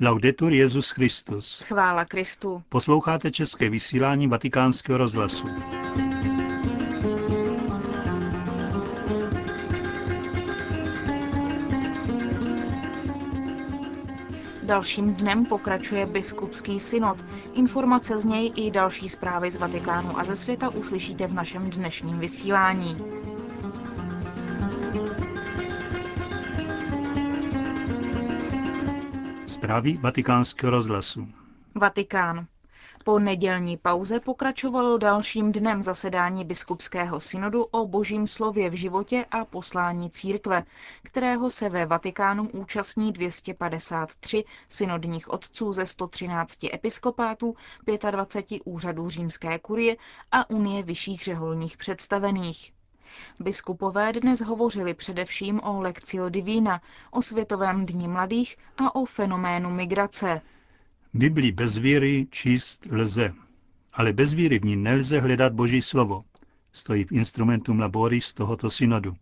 Laudetur Jezus Christus. Chvála Kristu. Posloucháte české vysílání Vatikánského rozhlasu. Dalším dnem pokračuje biskupský synod. Informace z něj i další zprávy z Vatikánu a ze světa uslyšíte v našem dnešním vysílání. Zprávy vatikánského rozhlasu. Vatikán. Po nedělní pauze pokračovalo dalším dnem zasedání biskupského synodu o božím slově v životě a poslání církve, kterého se ve Vatikánu účastní 253 synodních otců ze 113 episkopátů, 25 úřadů římské kurie a Unie vyšších řeholních představených. Biskupové dnes hovořili především o Lectio Divina, o Světovém dni mladých a o fenoménu migrace. Biblii bez víry číst lze, ale bez víry v ní nelze hledat Boží slovo, stojí v instrumentum laboris tohoto synodu.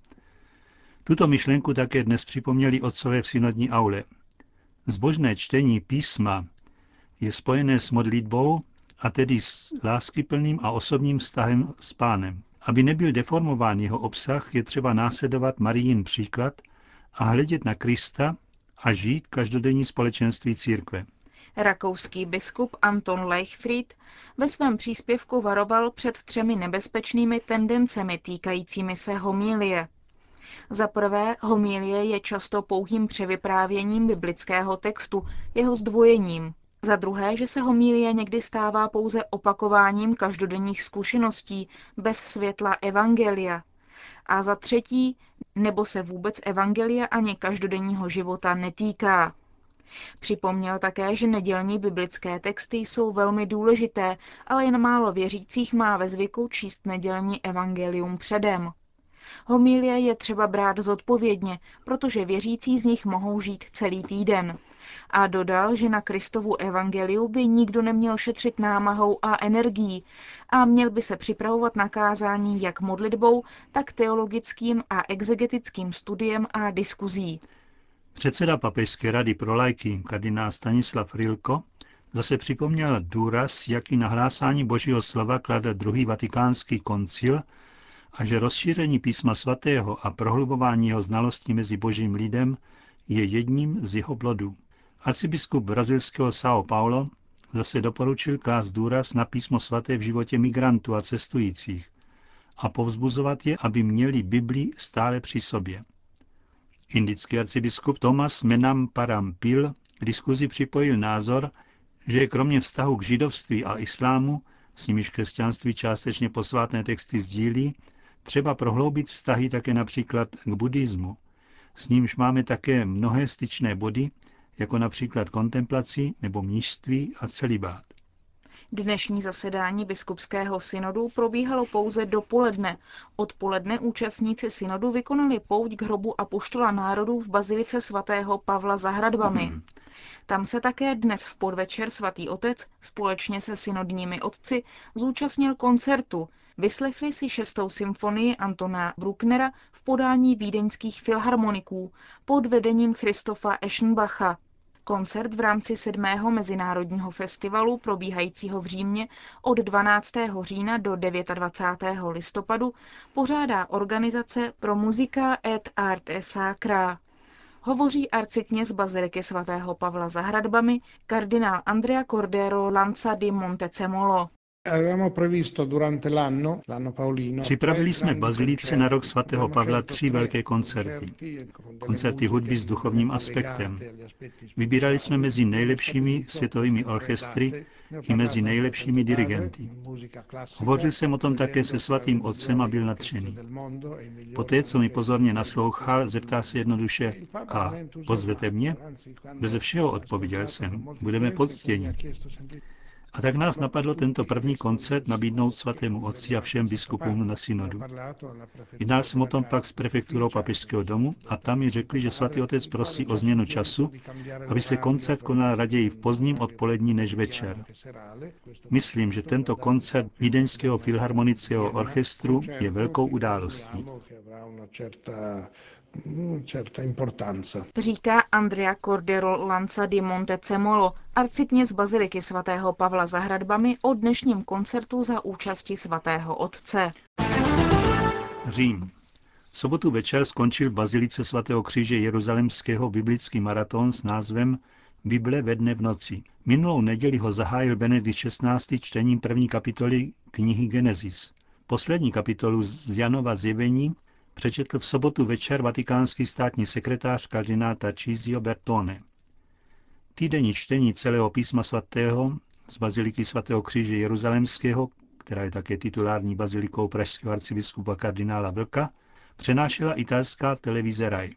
Tuto myšlenku také dnes připomněli otcové v synodní aule. Zbožné čtení písma je spojené s modlitbou a tedy s láskyplným a osobním vztahem s pánem. Aby nebyl deformován jeho obsah, je třeba následovat Marijin příklad a hledět na Krista a žít každodenní společenství církve. Rakouský biskup Anton Leichfried ve svém příspěvku varoval před třemi nebezpečnými tendencemi týkajícími se homílie. Za prvé, homílie je často pouhým převyprávěním biblického textu, jeho zdvojením. Za druhé, že se homílie někdy stává pouze opakováním každodenních zkušeností bez světla evangelia. A za třetí, nebo se vůbec evangelia ani každodenního života netýká. Připomněl také, že nedělní biblické texty jsou velmi důležité, ale jen málo věřících má ve zvyku číst nedělní evangelium předem. Homílie je třeba brát zodpovědně, protože věřící z nich mohou žít celý týden. A dodal, že na Kristovu evangeliu by nikdo neměl šetřit námahou a energií a měl by se připravovat na kázání jak modlitbou, tak teologickým a exegetickým studiem a diskuzí. Předseda Papežské rady pro lajky, kardinál Stanislav Rilko, zase připomněl důraz, jaký na hlásání božího slova klade druhý vatikánský koncil a že rozšíření písma svatého a prohlubování jeho znalostí mezi božím lidem je jedním z jeho blodů. Arcibiskup brazilského São Paulo zase doporučil klást důraz na písmo svaté v životě migrantů a cestujících a povzbuzovat je, aby měli Bibli stále při sobě. Indický arcibiskup Thomas Menam Parampil k diskuzi připojil názor, že je kromě vztahu k židovství a islámu, s nimiž křesťanství částečně posvátné texty sdílí, třeba prohloubit vztahy také například k buddhismu. S nímž máme také mnohé styčné body, jako například kontemplaci nebo mnižství a celibát. Dnešní zasedání biskupského synodu probíhalo pouze dopoledne. Odpoledne účastníci synodu vykonali pouť k hrobu a poštola národů v bazilice svatého Pavla za hradbami. Tam se také dnes v podvečer svatý otec společně se synodními otci zúčastnil koncertu. Vyslechli si šestou symfonii Antona Brucknera v podání vídeňských filharmoniků pod vedením Christofa Eschenbacha. Koncert v rámci sedmého mezinárodního festivalu probíhajícího v Římě od 12. října do 29. listopadu pořádá organizace pro muzika et arte sacra. Hovoří arcikněz Baziliky svatého Pavla za hradbami, kardinál Andrea Cordero Lanza di Montecemolo. Připravili jsme v Bazilice na rok svatého Pavla tři velké koncerty. Koncerty hudby s duchovním aspektem. Vybírali jsme mezi nejlepšími světovými orchestry i mezi nejlepšími dirigenty. Hovořil jsem o tom také se svatým otcem a byl nadšený. Poté, co mi pozorně naslouchal, zeptal se jednoduše, a pozvete mě? Beze všeho odpověděl jsem, budeme poctěni. A tak nás napadlo tento první koncert nabídnout svatému otci a všem biskupům na synodu. Jednal jsem o tom pak s prefekturou papežského domu a tam mi řekli, že svatý otec prosí o změnu času, aby se koncert konal raději v pozdním odpolední než večer. Myslím, že tento koncert Vídeňského filharmonického orchestru je velkou událostí. Říká Andrea Cordero Lanza di Montecemolo, arcikněz Baziliky svatého Pavla za hradbami o dnešním koncertu za účasti svatého otce. Řím. V sobotu večer skončil v Bazilice svatého kříže Jeruzalemského biblický maraton s názvem Bible ve dne v noci. Minulou neděli ho zahájil Benedikt XVI. čtením první kapitoly knihy Genesis. Poslední kapitolu z Janova zjevení přečetl v sobotu večer vatikánský státní sekretář kardináta Cizio Bertone. Týdenní čtení celého písma svatého z Baziliky svatého kříže Jeruzalemského, která je také titulární bazilikou pražského arcibiskupa kardinála Vlka, přenášela italská televize RAI.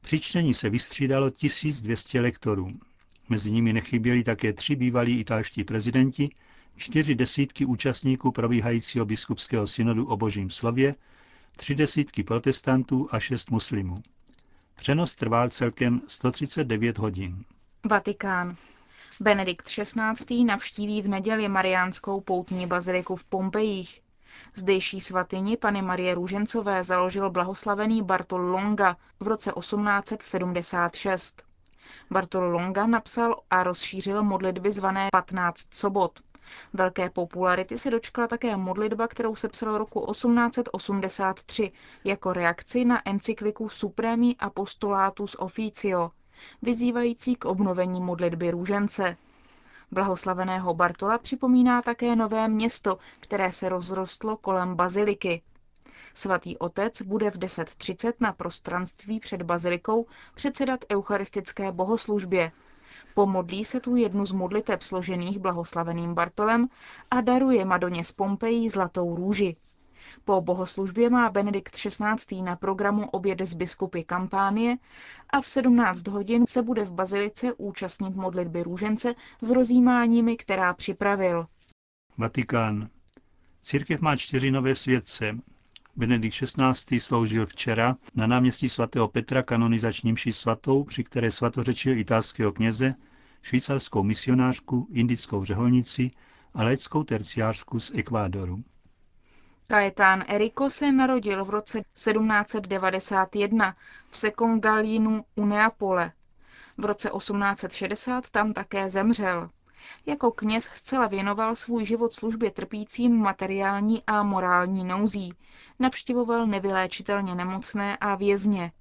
Při čtení se vystřídalo 1200 lektorů. Mezi nimi nechyběli také tři bývalí italští prezidenti, čtyři desítky účastníků probíhajícího biskupského synodu o božím slově, tři desítky protestantů a šest muslimů. Přenos trval celkem 139 hodin. Vatikán. Benedikt XVI. navštíví v neděli Mariánskou poutní baziliku v Pompejích. Zdejší svatyni Pany Marie Růžencové založil blahoslavený Bartol Longa v roce 1876. Bartol Longa napsal a rozšířil modlitby zvané 15 sobot. Velké popularity se dočkala také modlitba, kterou se psal roku 1883 jako reakci na encykliku Supremi Apostolatus Officio, vyzývající k obnovení modlitby růžence. Blahoslaveného Bartola připomíná také nové město, které se rozrostlo kolem baziliky. Svatý otec bude v 10.30 na prostranství před bazilikou předsedat eucharistické bohoslužbě. Pomodlí se tu jednu z modliteb složených blahoslaveným Bartolem a daruje Madoně z Pompejí zlatou růži. Po bohoslužbě má Benedikt XVI. na programu oběd z biskupy kampánie a v 17 hodin se bude v bazilice účastnit modlitby růžence s rozjímáními, která připravil. Vatikán. Církev má čtyři nové světce. Benedikt XVI. sloužil včera na náměstí svatého Petra kanonizační mši svatou, při které svatořečil italského kněze, švýcarskou misionářku, indickou řeholnici a laickou terciářku z Ekvádoru. Kajetán Eriko se narodil v roce 1791 v Sekongalínu u Neapole. V roce 1860 tam také zemřel. Jako kněz zcela věnoval svůj život službě trpícím materiální a morální nouzí. Navštěvoval nevyléčitelně nemocné a vězně.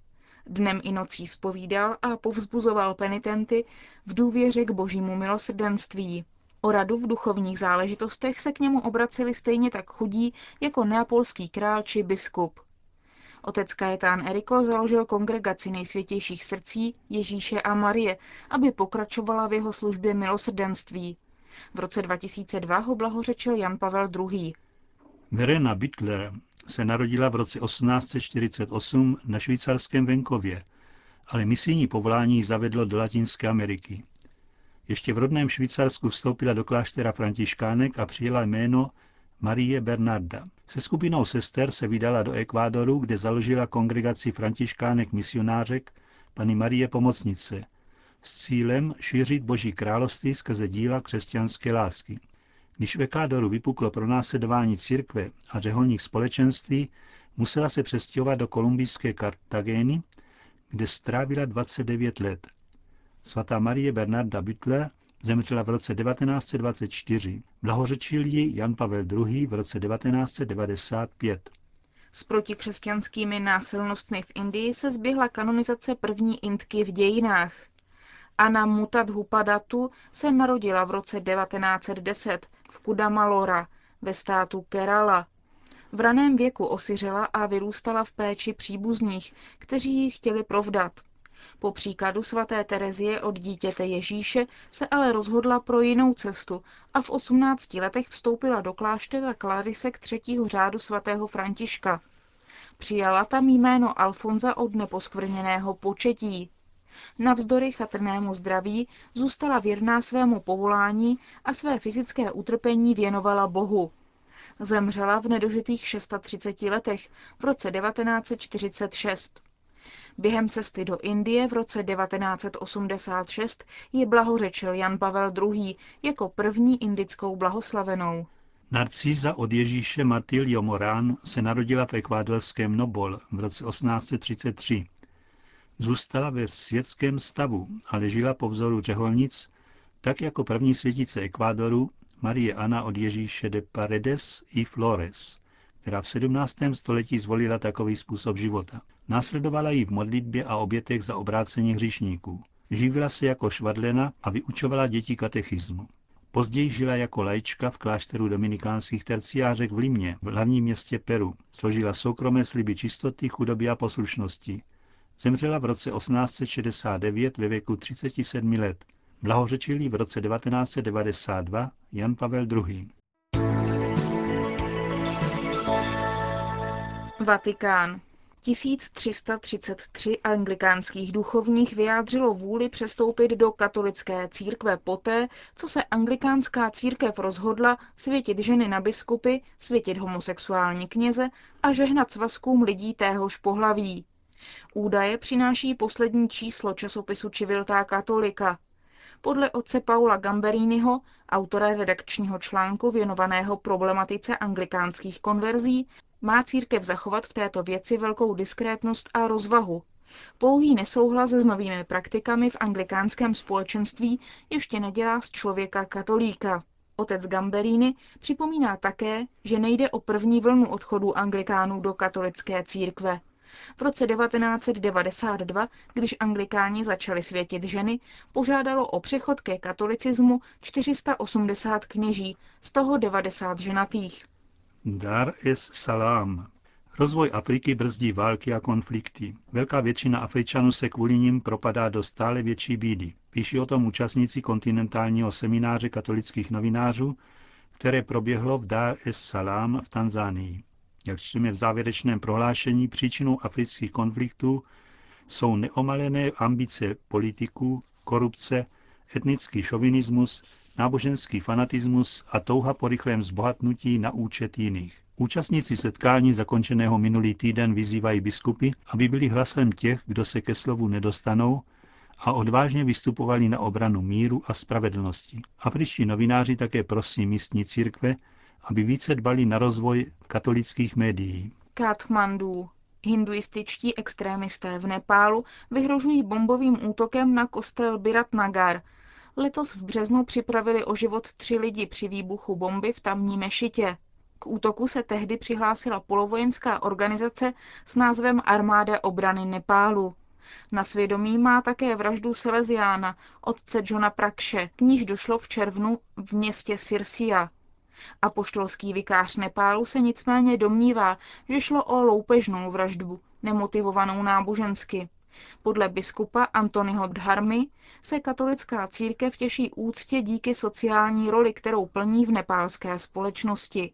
Dnem i nocí spovídal a povzbuzoval penitenty v důvěře k božímu milosrdenství. O radu v duchovních záležitostech se k němu obraceli stejně tak chudí jako neapolský král či biskup. Otec Kajetán Eriko založil kongregaci nejsvětějších srdcí Ježíše a Marie, aby pokračovala v jeho službě milosrdenství. V roce 2002 ho blahořečil Jan Pavel II. Verena Bittler se narodila v roce 1848 na švýcarském venkově, ale misijní povolání zavedlo do Latinské Ameriky. Ještě v rodném Švýcarsku vstoupila do kláštera františkánek a přijela jméno Marie Bernarda. Se skupinou sester se vydala do Ekvádoru, kde založila kongregaci františkánek misionářek Pany Marie Pomocnice s cílem šířit Boží království skrze díla křesťanské lásky. Když v Ekvádoru vypuklo pronásledování církve a řeholních společenství, musela se přestěhovat do kolumbijské Kartagény, kde strávila 29 let. Svatá Marie Bernarda Butler zemřela v roce 1924. Blahořečil ji Jan Pavel II. v roce 1995. S protikřesťanskými násilnostmi v Indii se zběhla kanonizace první Indky v dějinách. Anna Mutadhupadatu se narodila v roce 1910 v Kudamalora ve státu Kerala. V raném věku osiřela a vyrůstala v péči příbuzných, kteří ji chtěli provdat. Po příkladu svaté Terezie od dítěte Ježíše se ale rozhodla pro jinou cestu a v 18 letech vstoupila do kláštera Klarisek třetího řádu svatého Františka. Přijala tam jméno Alfonza od neposkvrněného početí. Navzdory chatrnému zdraví zůstala věrná svému povolání a své fyzické utrpení věnovala Bohu. Zemřela v nedožitých 630 letech v roce 1946. Během cesty do Indie v roce 1986 ji blahořečil Jan Pavel II. jako první indickou blahoslavenou. Narcíza od Ježíše Matilio Morán se narodila v ekvádorském Nobol v roce 1833. Zůstala ve světském stavu, ale žila po vzoru řeholnic, tak jako první světice Ekvádoru Marie Ana od Ježíše de Paredes i Flores, která v 17. století zvolila takový způsob života. Následovala ji v modlitbě a obětech za obrácení hříšníků. Živila se jako švadlena a vyučovala děti katechismu. Později žila jako lajčka v klášteru dominikánských terciářek v Limě, v hlavním městě Peru. Složila soukromé sliby čistoty, chudoby a poslušnosti. Zemřela v roce 1869 ve věku 37 let. Blahořečil v roce 1992 Jan Pavel II. Vatikán. 1333 anglikánských duchovních vyjádřilo vůli přestoupit do katolické církve poté, co se anglikánská církev rozhodla světit ženy na biskupy, světit homosexuální kněze a žehnat svazkům lidí téhož pohlaví. Údaje přináší poslední číslo časopisu Čiviltá katolika. Podle otce Paula Gamberiniho, autora redakčního článku věnovaného problematice anglikánských konverzí, má církev zachovat v této věci velkou diskrétnost a rozvahu. Pouhý nesouhlas s novými praktikami v anglikánském společenství ještě nedělá z člověka katolíka. Otec Gamberini připomíná také, že nejde o první vlnu odchodu anglikánů do katolické církve. V roce 1992, když anglikáni začali světit ženy, požádalo o přechod ke katolicismu 480 kněží, z toho 90 ženatých. Dar es Salam. Rozvoj Afriky brzdí války a konflikty. Velká většina Afričanů se kvůli nim propadá do stále větší bídy. Píší o tom účastníci kontinentálního semináře katolických novinářů, které proběhlo v Dar es Salam v Tanzánii. Jak čteme v závěrečném prohlášení, příčinou afrických konfliktů jsou neomalené ambice politiků, korupce, etnický šovinismus, náboženský fanatismus a touha po rychlém zbohatnutí na účet jiných. Účastníci setkání zakončeného minulý týden vyzývají biskupy, aby byli hlasem těch, kdo se ke slovu nedostanou a odvážně vystupovali na obranu míru a spravedlnosti. Afričtí novináři také prosí místní církve, aby více dbali na rozvoj katolických médií. Kathmandu. Hinduističtí extrémisté v Nepálu vyhrožují bombovým útokem na kostel Biratnagar. Letos v březnu připravili o život tři lidi při výbuchu bomby v tamní mešitě. K útoku se tehdy přihlásila polovojenská organizace s názvem Armáda obrany Nepálu. Na svědomí má také vraždu Seleziána, otce Johna Prakše, k níž došlo v červnu v městě Sirsia. Apoštolský vikář Nepálu se nicméně domnívá, že šlo o loupežnou vraždu, nemotivovanou nábožensky. Podle biskupa Antonyho Dharmy se katolická církev těší úctě díky sociální roli, kterou plní v nepálské společnosti.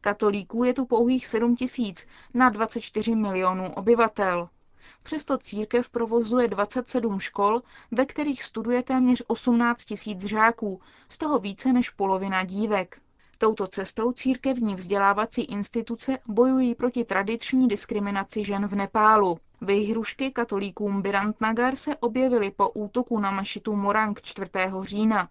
Katolíků je tu pouhých 7 tisíc na 24 milionů obyvatel. Přesto církev provozuje 27 škol, ve kterých studuje téměř 18 tisíc žáků, z toho více než polovina dívek. Touto cestou církevní vzdělávací instituce bojují proti tradiční diskriminaci žen v Nepálu. Vyhrušky katolíkům Birantnagar se objevily po útoku na mašitu Morang 4. října.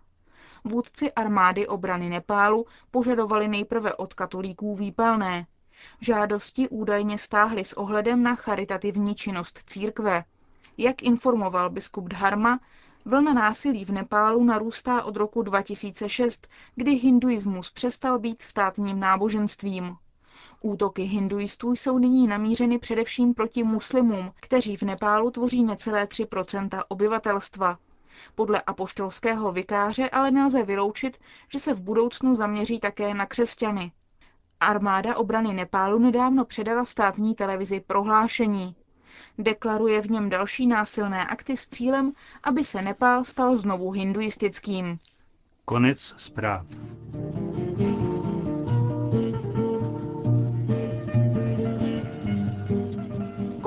Vůdci armády obrany Nepálu požadovali nejprve od katolíků výpalné. Žádosti údajně stáhly s ohledem na charitativní činnost církve. Jak informoval biskup Dharma, Vlna násilí v Nepálu narůstá od roku 2006, kdy hinduismus přestal být státním náboženstvím. Útoky hinduistů jsou nyní namířeny především proti muslimům, kteří v Nepálu tvoří necelé 3% obyvatelstva. Podle apoštolského vikáře ale nelze vyloučit, že se v budoucnu zaměří také na křesťany. Armáda obrany Nepálu nedávno předala státní televizi prohlášení. Deklaruje v něm další násilné akty s cílem, aby se Nepál stal znovu hinduistickým. Konec zpráv.